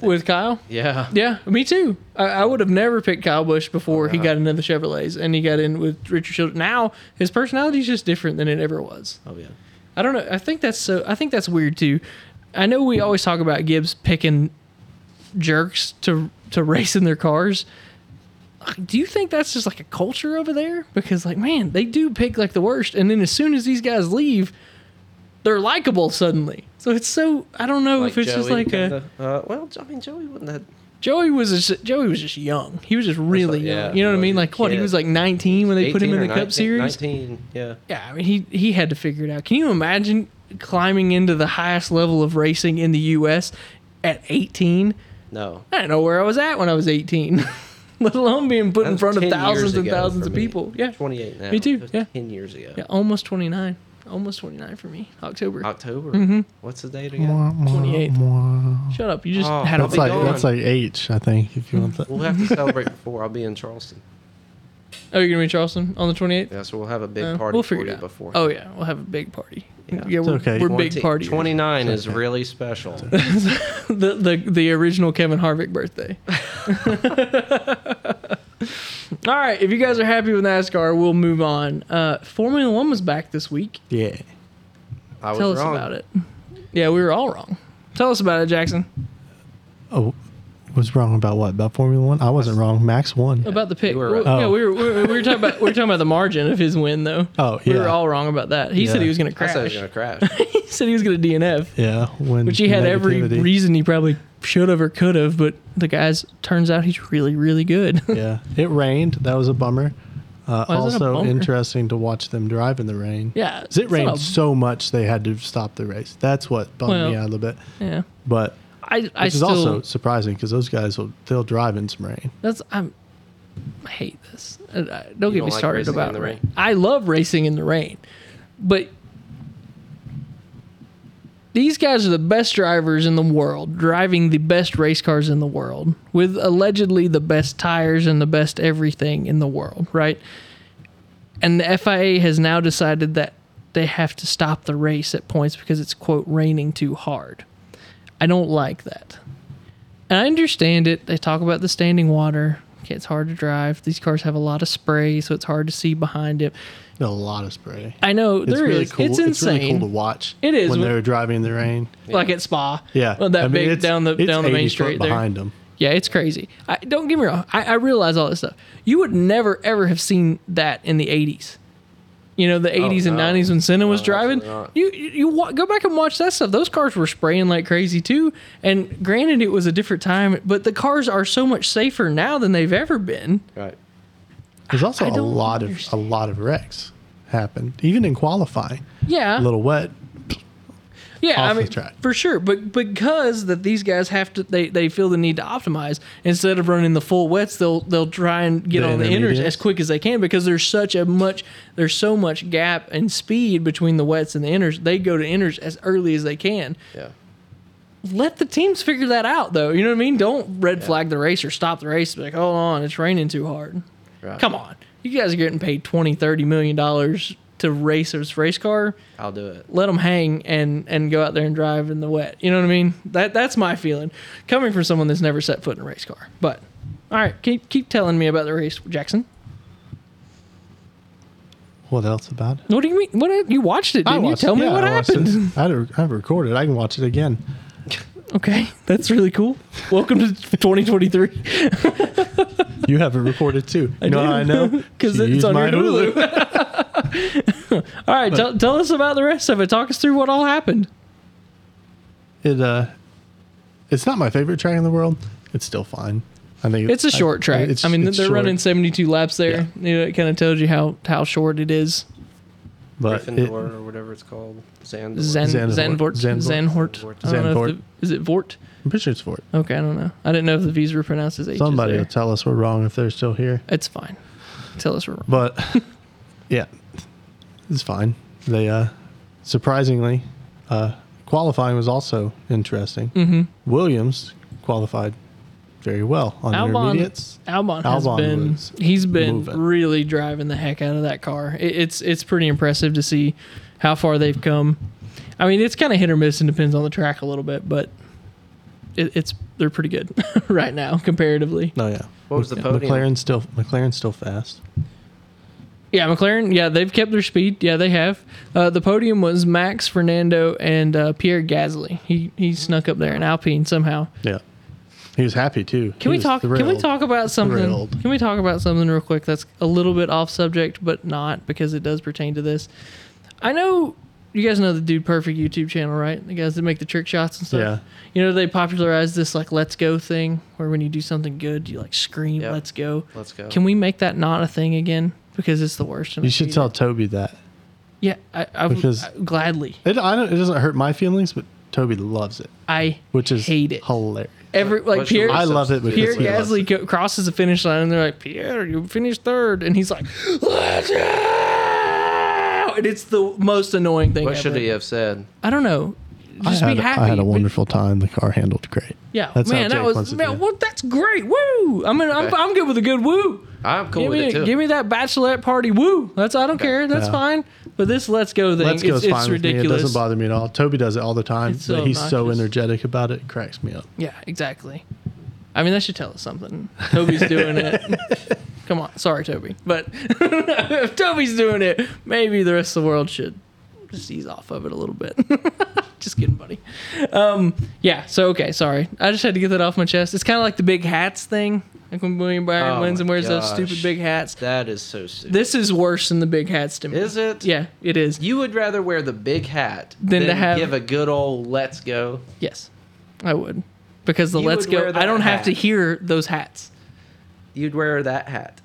With Kyle, Yeah. yeah, me too. I, I would have never picked Kyle Busch before he uh-huh. got into the Chevrolets and he got in with Richard Childress. Now his personality is just different than it ever was. Oh yeah. I don't know. I think that's so. I think that's weird too. I know we always talk about Gibbs picking jerks to to race in their cars. Do you think that's just like a culture over there? Because like, man, they do pick like the worst, and then as soon as these guys leave, they're likable suddenly. So it's so I don't know if it's just like a kinda- uh, well, I mean, Joey wasn't that. Joey was just Joey was just young. He was just really like- young. yeah, you know what I mean? Like what? He was like 19 when they put him in the Cup Series. 19. Yeah. Yeah, I mean he he had to figure it out. Can you imagine climbing into the highest level of racing in the U.S. at 18? No. I didn't know where I was at when I was 18, let alone being put in front of thousands and thousands of me. people. Yeah, 28 now. Me too, yeah. 10 years ago. yeah, almost 29, almost 29 for me. October October. Mm-hmm. What's the date again? Mwah, mwah, 28th. Shut up! You just Oh, had a That's be like gone. that's like H, I think. If you want that. We'll have to celebrate before. I'll be in Charleston. Oh, you're gonna be in Charleston on the 28th. Yeah, so we'll have a big Uh, party we'll for figure you it out. before. Oh yeah, we'll have a big party. Yeah. Yeah, we're, okay. we're big party. 29 is really special. the, the the original Kevin Harvick birthday. All right, if you guys are happy with NASCAR, we'll move on. Uh, Formula One was back this week. Yeah. I was Tell us wrong. about it. Yeah, we were all wrong. Tell us about it, Jackson. Oh, was wrong about what? About Formula One? I wasn't wrong. Max won. About the pick. You were right. Yeah, Oh. we were, we were we were talking about we were talking about the margin of his win though. Oh, yeah. We were all wrong about that. He said he was going to I crash. said it was going to crash. he said he was going to DNF, Yeah. When which he had every negativity. reason he probably should have or could have. But the guys turns out he's really really good. Yeah. It rained. That was a bummer. Uh, Why is it a also bummer? interesting to watch them drive in the rain. yeah, 'Cause It it's rained a- so much they had to stop the race. That's what bummed me out a little bit. yeah. But I I which is still also surprising because those guys will they'll drive in some rain. That's I'm. I hate this. Uh, uh, don't get don't me like started racing about in the rain. rain? I love racing in the rain, but these guys are the best drivers in the world, driving the best race cars in the world, with allegedly the best tires and the best everything in the world, right? And the FIA has now decided that they have to stop the race at points because it's quote raining too hard. I don't like that. And I understand it. They talk about the standing water. Okay, it's hard to drive. These cars have a lot of spray, so it's hard to see behind it. A lot of spray. I know It's there is. really cool. It's It's really cool to watch. It is. when When- they're driving in the rain. Like at Spa. Yeah, Well, that I mean, big it's- down the it's down the main street straight there. behind them. Yeah, it's crazy. I, don't get me wrong. I, I realize all this stuff. You would never ever have seen that in the '80s. You know, the '80s and no. '90s when Senna was driving. You you, you go back and watch that stuff. Those cars were spraying like crazy too. And granted, it was a different time, but the cars are so much safer now than they've ever been. right. There's also I a don't lot of a lot of wrecks happened, even in qualifying. Yeah, A little wet. yeah. I off the mean, track. for sure. But because that these guys have to, they, they feel the need to optimize instead of running the full wets. They'll they'll try and get The on the inners as quick as they can because there's such a much there's so much gap and speed between the wets and the inners. They go to inners as early as they can. Yeah. let the teams figure that out though. You know what I mean? Don't red flag the race or stop the race. Like, hold on, it's raining too hard. Right. Come on. You guys are getting paid 20, 30 million dollars to race this race car. I'll do it. Let them hang and and go out there and drive in the wet. You know what I mean? That that's my feeling coming from someone that's never set foot in a race car. But all right, keep keep telling me about the race, Jackson. What else about it? What do you mean? What you watched it? Didn't you? watched Tell it. me Yeah, what I watched happened. it. I had it, I have it recorded. I can watch it again. Okay, that's really cool. Welcome to 2023. You have it recorded too. You know do. I know? because it's used on your my Hulu. all right, tell, tell us about the rest of it. Talk us through what all happened. It uh, it's not my favorite track in the world. It's still fine. I think It's a short track. it's- I mean, it's they're short, running 72 laps there. You know, it kind of tells you how how short it is. But Gryffindor it, or whatever it's called. Zandor. Zan, Zanvort. Zanvort. Zanvort. Zanhort. I don't know if Zanvort. the, is it Vort? I'm pretty sure it's for it. Okay, I don't know. I didn't know if the V's were pronounced as H's Somebody there. will tell us we're wrong if they're still here. It's fine. Tell us we're wrong. But yeah, it's fine. They uh, surprisingly, uh, qualifying was also interesting. Mm-hmm. Williams qualified very well on Albon, intermediates. Albon has Albon been was he's been moving. really driving the heck out of that car. It, it's it's pretty impressive to see how far they've come. I mean, it's kind of hit or miss and depends on the track a little bit, but it, it's they're pretty good right now comparatively. Oh yeah. What was the podium? McLaren's still McLaren's still fast. Yeah, McLaren. Yeah, they've kept their speed. Yeah, they have. Uh, the podium was Max Fernando and uh, Pierre Gasly. He he snuck up there in Alpine somehow. Yeah. He was happy too. Can He we was talk? Can we talk about something? Thrilled. Can we talk about something real quick that's a little bit off subject, but not because it does pertain to this. I know you guys know the Dude Perfect YouTube channel, right? The guys that make the trick shots and stuff. Yeah. You know they popularized this like "Let's Go" thing, where when you do something good, you like scream Yep. "Let's go." Let's go. Can we make that not a thing again? Because it's the worst. You should tell it. Toby that. Yeah, I, I, Because- I gladly. It, I don't, it doesn't hurt my feelings, but Toby loves it, I which is hate it. hilarious. Every like What should Pierre, I love it Pierre he Gasly it. crosses the finish line and they're like, Pierre, you finished third. And he's like, let's go. And it's the most annoying thing What ever. should he have said? I don't know. I Just had, be happy. I had a Be- wonderful time. The car handled great. Yeah, That's man, that was man. do. Well, that's great. Woo! I mean, I'm, I'm good with a good woo. I'm cool give with me, it too. give me that bachelorette party woo. That's I don't care. That's Yeah. fine. But this let's go thing, Let's go it's, is it's fine with me. It ridiculous. doesn't bother me at all. Toby does it all the time. It's so but he's so obnoxious. energetic about it. It cracks me up. Yeah, exactly. I mean, that should tell us something. Toby's doing it. Come on, sorry, Toby, but if Toby's doing it, maybe the rest of the world should just ease off of it a little bit. just kidding, buddy. Um, yeah. So okay, sorry. I just had to get that off my chest. It's kind of like the big hats thing. Like when William Byron Oh wins and my wears those stupid big hats. That is so stupid. This is worse than the big hats to me. is it? Yeah, it is. You would rather wear the big hat Than than, to have- give a good old "Let's go." Yes, I would. Because the You let's go. I don't have to hear those hats. You'd wear that hat,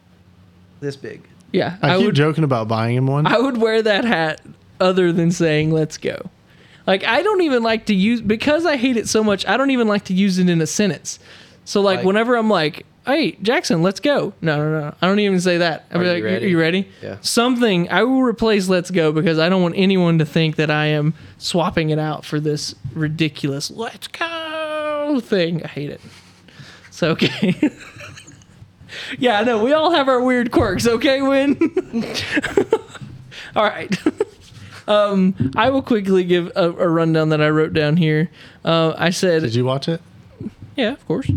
this big. Yeah, I, keep would. joking about buying him one. I would wear that hat other than saying let's go. Like I don't even like to use because I hate it so much, I don't even like to use it in a sentence. So like, Like- whenever I'm like, "Hey, Jackson, let's go." No, no, no. I don't even say that. I'll Are be you like, ready? you ready? Yeah. Something I will replace let's go because I don't want anyone to think that I am swapping it out for this ridiculous let's go thing. I hate it. So okay. yeah, I know. We all have our weird quirks, okay, Win? all right. um, I will quickly give a, a rundown that I wrote down here. Uh, I said, Did you watch it? yeah, of course.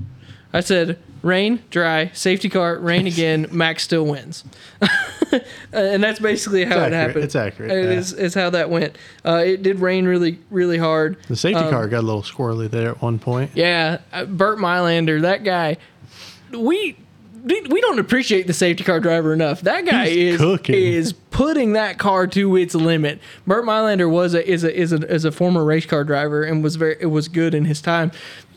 I said, rain, dry, safety car, rain again, Max still wins. and that's basically how it happened. It's accurate, It yeah. is, is how that went. Uh, it did rain really, really hard. The safety Um, car got a little squirrely there at one point. Yeah, uh, Bernd Mayländer, that guy. We we we don't appreciate the safety car driver enough. That guy He's is cooking. is putting that car to its limit. Bernd Mayländer was a is a is a is a former race car driver and was very it was good in his time.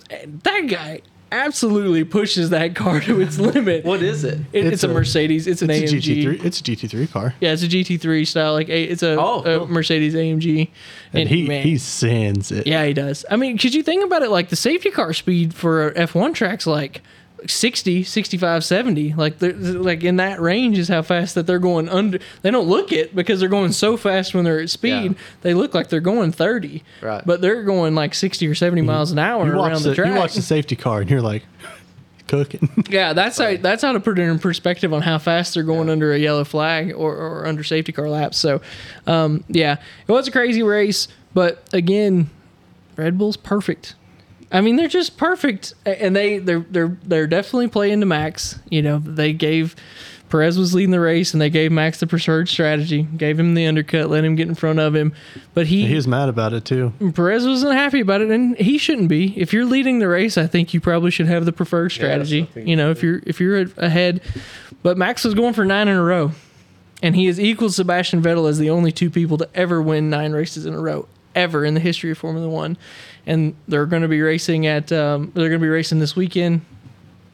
That guy absolutely pushes that car to its limit. What is it? It- it's, It's a, a- Mercedes. It's an It's a AMG. GT3. It's a GT3 car. Yeah, it's a GT3 style. Like it's a, Oh, a. Mercedes AMG. And, he man, he sends it. yeah, he does. I mean, could you think about it? Like the safety car speed for F1 track's like 60, 65, 70. Like they're like in that range is how fast that they're going under. They don't look it because they're going so fast when they're at speed. Yeah. They look like they're going 30. Right. But they're going like 60 or 70 miles an hour You watch around the, the track. you watch the safety car and you're like cooking. Yeah, that's how that's how to put it in perspective on how fast they're going under a yellow flag or, or under safety car laps. So, um, yeah, it was a crazy race, but again, Red Bull's perfect. I mean, they're just perfect, and they they're they're they're definitely playing to Max. You know, they gave Perez was leading the race, and they gave Max the preferred strategy, gave him the undercut, let him get in front of him, but he was mad about it too. Perez wasn't happy about it, and he shouldn't be. If you're leading the race, I think you probably should have the preferred strategy. I think you know, if you're if you're ahead, but Max was going for nine in a row, and he has equaled Sebastian Vettel as the only two people to ever win nine races in a row ever in the history of Formula One. And they're going to be racing at um, they're going to be racing this weekend.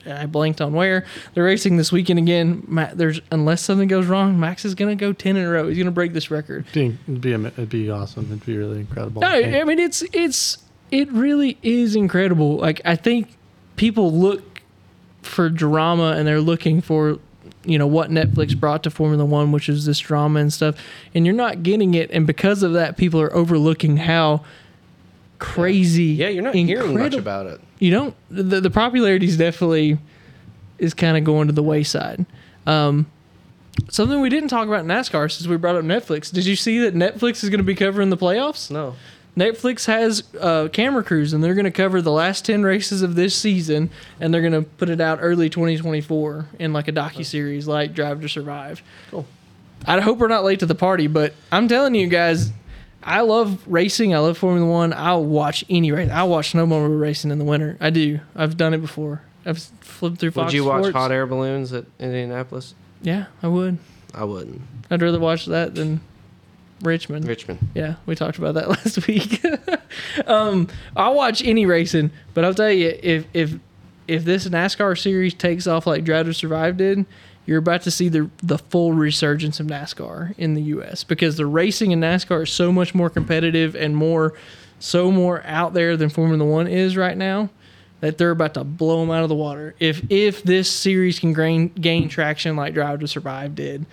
I blanked on where they're racing this weekend again. Ma- there's unless something goes wrong, Max is going to go ten in a row. He's going to break this record. It'd be, it'd be awesome. It'd be really incredible. No, I mean it's it's it really is incredible. Like I think people look for drama and they're looking for you know what Netflix brought to Formula 1 which is this drama and stuff and you're not getting it and because of that people are overlooking how crazy Yeah, you're not hearing much about it. you don't the, the popularity is definitely is kind of going to the wayside. Um something we didn't talk about in nascar since we brought up netflix. Did you see that netflix is going to be covering the playoffs? No. netflix has uh, camera crews and they're going to cover the last 10 races of this season and they're going to put it out early 2024 in like a docu-series like drive to survive. Cool. i hope we're not late to the party but i'm telling you guys I love racing. I love Formula One. I'll watch any race. I'll watch snowmobile racing in the winter. I do. I've done it before. I've flipped through Fox Would you watch Sports. hot air balloons at Indianapolis? Yeah, I would. I wouldn't. I'd rather watch that than Richmond. Richmond. Yeah, we talked about that last week. um, I'll watch any racing, but I'll tell you if if if this NASCAR series takes off like Drive to Survive did, you're about to see the the full resurgence of NASCAR in the U.S. because the racing in NASCAR is so much more competitive and more so more out there than Formula One is right now. That they're about to blow them out of the water. If if this series can gain gain traction like Drive to Survive did,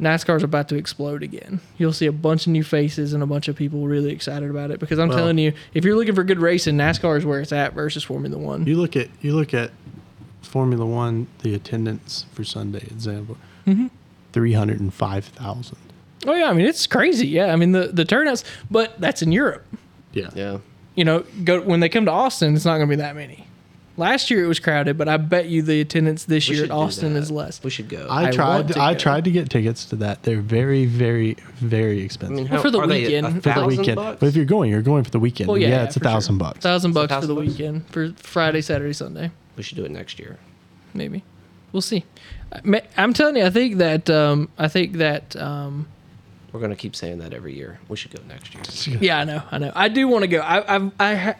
NASCAR's about to explode again. You'll see a bunch of new faces and a bunch of people really excited about it because I'm Well- telling you, if you're looking for good racing, NASCAR is where it's at versus Formula One. You look at you look at Formula One, the attendance for Sunday example, Mm-hmm. three hundred and five thousand. Oh yeah, I mean it's crazy. Yeah, I mean the the turnouts, but that's in Europe. Yeah. Yeah. You know, go when they come to Austin, it's not going to be that many. Last year it was crowded, but I bet you the attendance this We year at Austin is less. We should go. I I tried. want to I go. tried to get tickets to that. They're very, very, very expensive. I expensive mean, Well, for the weekend. For the for the thousand weekend. bucks? But if you're going, you're going for the weekend. Well, yeah, yeah, yeah, it's a for sure. thousand bucks. Thousand bucks for the bucks? weekend for Friday, Saturday, Sunday. We should do it next year. maybe. We'll see. I- ma- i'm telling you i think that um i think that um We're gonna keep saying that every year. We should go next year. yeah i know i know. I do want to go. I i i, ha-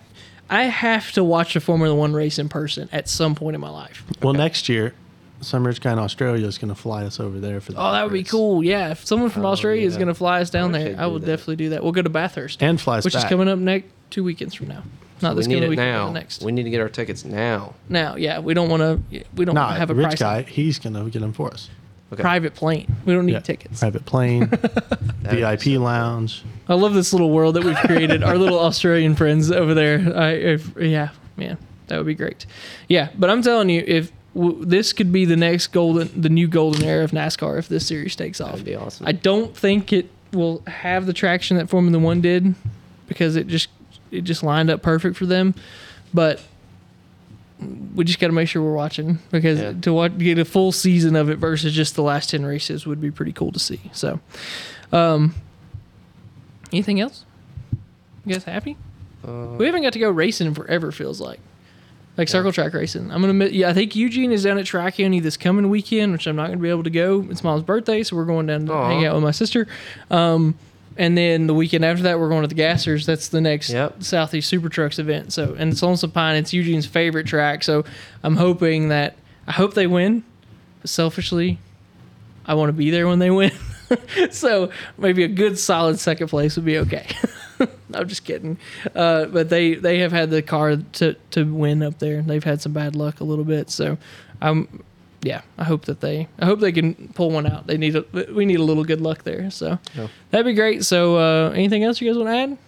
I have to watch a formula one race in person at some point in my life. Well, next year, Some Rich Guy in Australia is going to fly us over there for. The oh that would be cool. Yeah if someone from Oh, australia is going to fly us down I there i do will definitely do that. We'll go to bathurst. And fly us which is coming up next two weekends from now not we need coming it weekend but now. the next We need to get our tickets now. now yeah we don't want to we don't Nah, wanna have a Rich price Guy, he's going to get them for us. Okay. private plane we don't need Yeah, tickets Private plane, VIP so lounge. I love this little world that we've created. Our little Australian friends over there. I, if, yeah, man, that would be great. Yeah, but I'm telling you, if w- this could be the next golden, the new golden era of NASCAR, if this series takes off, That'd be awesome. I don't think it will have the traction that Formula One did because it just it just lined up perfect for them. But we just got to make sure we're watching because Yeah. to watch, get a full season of it versus just the last ten races would be pretty cool to see. So, um, anything else? You guys happy? Uh, We haven't got to go racing in forever. Feels like, like circle track racing. I'm gonna. Yeah, I think Eugene is down at Track County this coming weekend, which I'm not gonna be able to go. It's Mom's birthday, so we're going down to Aw. hang out with my sister. Um, and then the weekend after that, we're going to the Gassers. That's the next Yep. Southeast Super Trucks event. So, and it's Lonesome Pine. It's Eugene's favorite track. So, I'm hoping that I hope they win. But selfishly, I want to be there when they win. so maybe a good solid second place would be okay. I'm just kidding. Uh, but they they have had the car to to win up there. They've had some bad luck a little bit. So I'm yeah, I hope that they I hope they can pull one out. They need a, we need a little good luck there. So Yeah. that'd be great. So uh, anything else you guys want to add?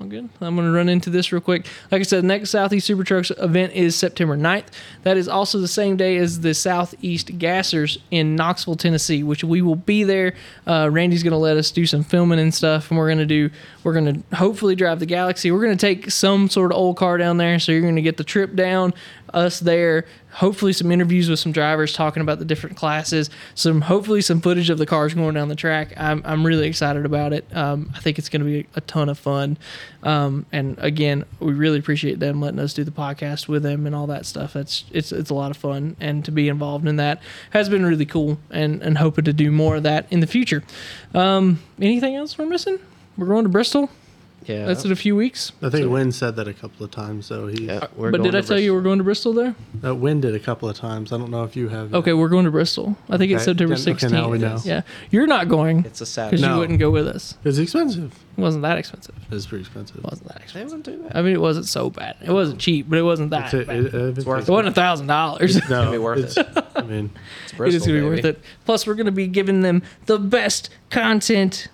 All good. I'm going to run into this real quick. Like I said, the next Southeast Super Trucks event is September 9th. That is also the same day as the Southeast Gassers in Knoxville, Tennessee, which we will be there. Uh, Randy's going to let us do some filming and stuff, and we're going to do, we're going to hopefully drive the Galaxy. We're going to take some sort of old car down there, so you're going to get the trip down, us there, hopefully some interviews with some drivers talking about the different classes, some hopefully some footage of the cars going down the track. I'm, I'm really excited about it. Um, I think it's going to be a ton of fun. Um, and again, we really appreciate them letting us do the podcast with them and all that stuff. That's it's it's a lot of fun, and to be involved in that has been really cool. And and hoping to do more of that in the future. Um, anything else we're missing? We're going to Bristol. Yeah. That's in a few weeks. I think So- Wynn said that a couple of times. So he, yeah, we're but going did I to tell you we're going to Bristol there? uh, Wynn did a couple of times. I don't know if you have. yet. Okay, we're going to Bristol. I think it's September then- okay, 16th. now we know. Yeah, you're not going It's a because Saturday. you wouldn't go with us. It's expensive. It wasn't that expensive. It's pretty expensive. It wasn't that They expensive. wouldn't do that. I mean, it wasn't so bad. It wasn't cheap, but it wasn't that. It's, bad. it, it, it's worth It wasn't a thousand dollars. It No, gonna be worth it's- it. I mean, It's is Bristol, gonna be worth it. Plus, we're gonna be giving them the best content.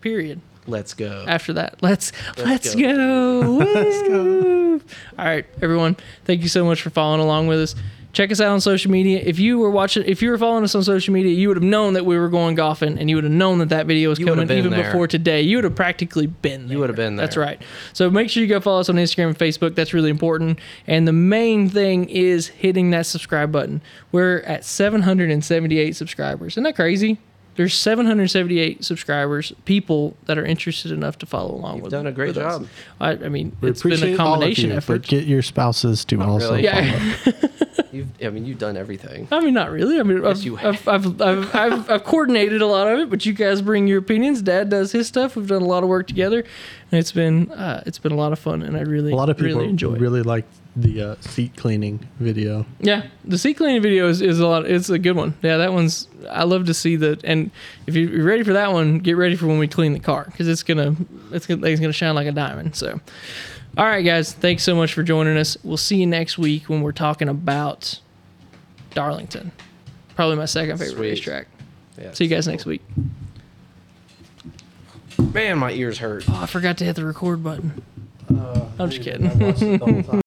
Period. Let's go. After that, let's let's, Let's go. let's go. All right, everyone. Thank you so much for following along with us. Check us out on social media. If you were watching, if you were following us on social media, you would have known that we were going golfing, and you would have known that that video was You coming even there. before today. You would have practically been. There. You would have been there. That's right. So make sure you go follow us on Instagram and Facebook. That's really important. And the main thing is hitting that subscribe button. We're at 778 subscribers. Isn't that crazy? There's 778 subscribers, people that are interested enough to follow along with. You've with done a great job. I, I mean, we it's been a combination you, effort. But get your spouses to also. really. follow. Yeah, You've, I mean, you've done everything. I mean, not really. I mean, I've, you I've, I've, I've, I've, I've coordinated a lot of it, but you guys bring your opinions. Dad does his stuff. We've done a lot of work together, and it's been uh, it's been a lot of fun, and I really A lot of people really enjoy. it. really like the uh, seat cleaning video. Yeah, the seat cleaning video is, is a lot. It's a good one. Yeah, that one's. I love to see that. And if you're ready for that one, get ready for when we clean the car because it's gonna it's gonna it's gonna shine like a diamond. So, all right, guys, thanks so much for joining us. We'll see you next week when we're talking about Darlington. Probably my second favorite Sweet. racetrack. Yeah, See you guys next week. Man, my ears hurt. Oh, I forgot to hit the record button. I'm just kidding.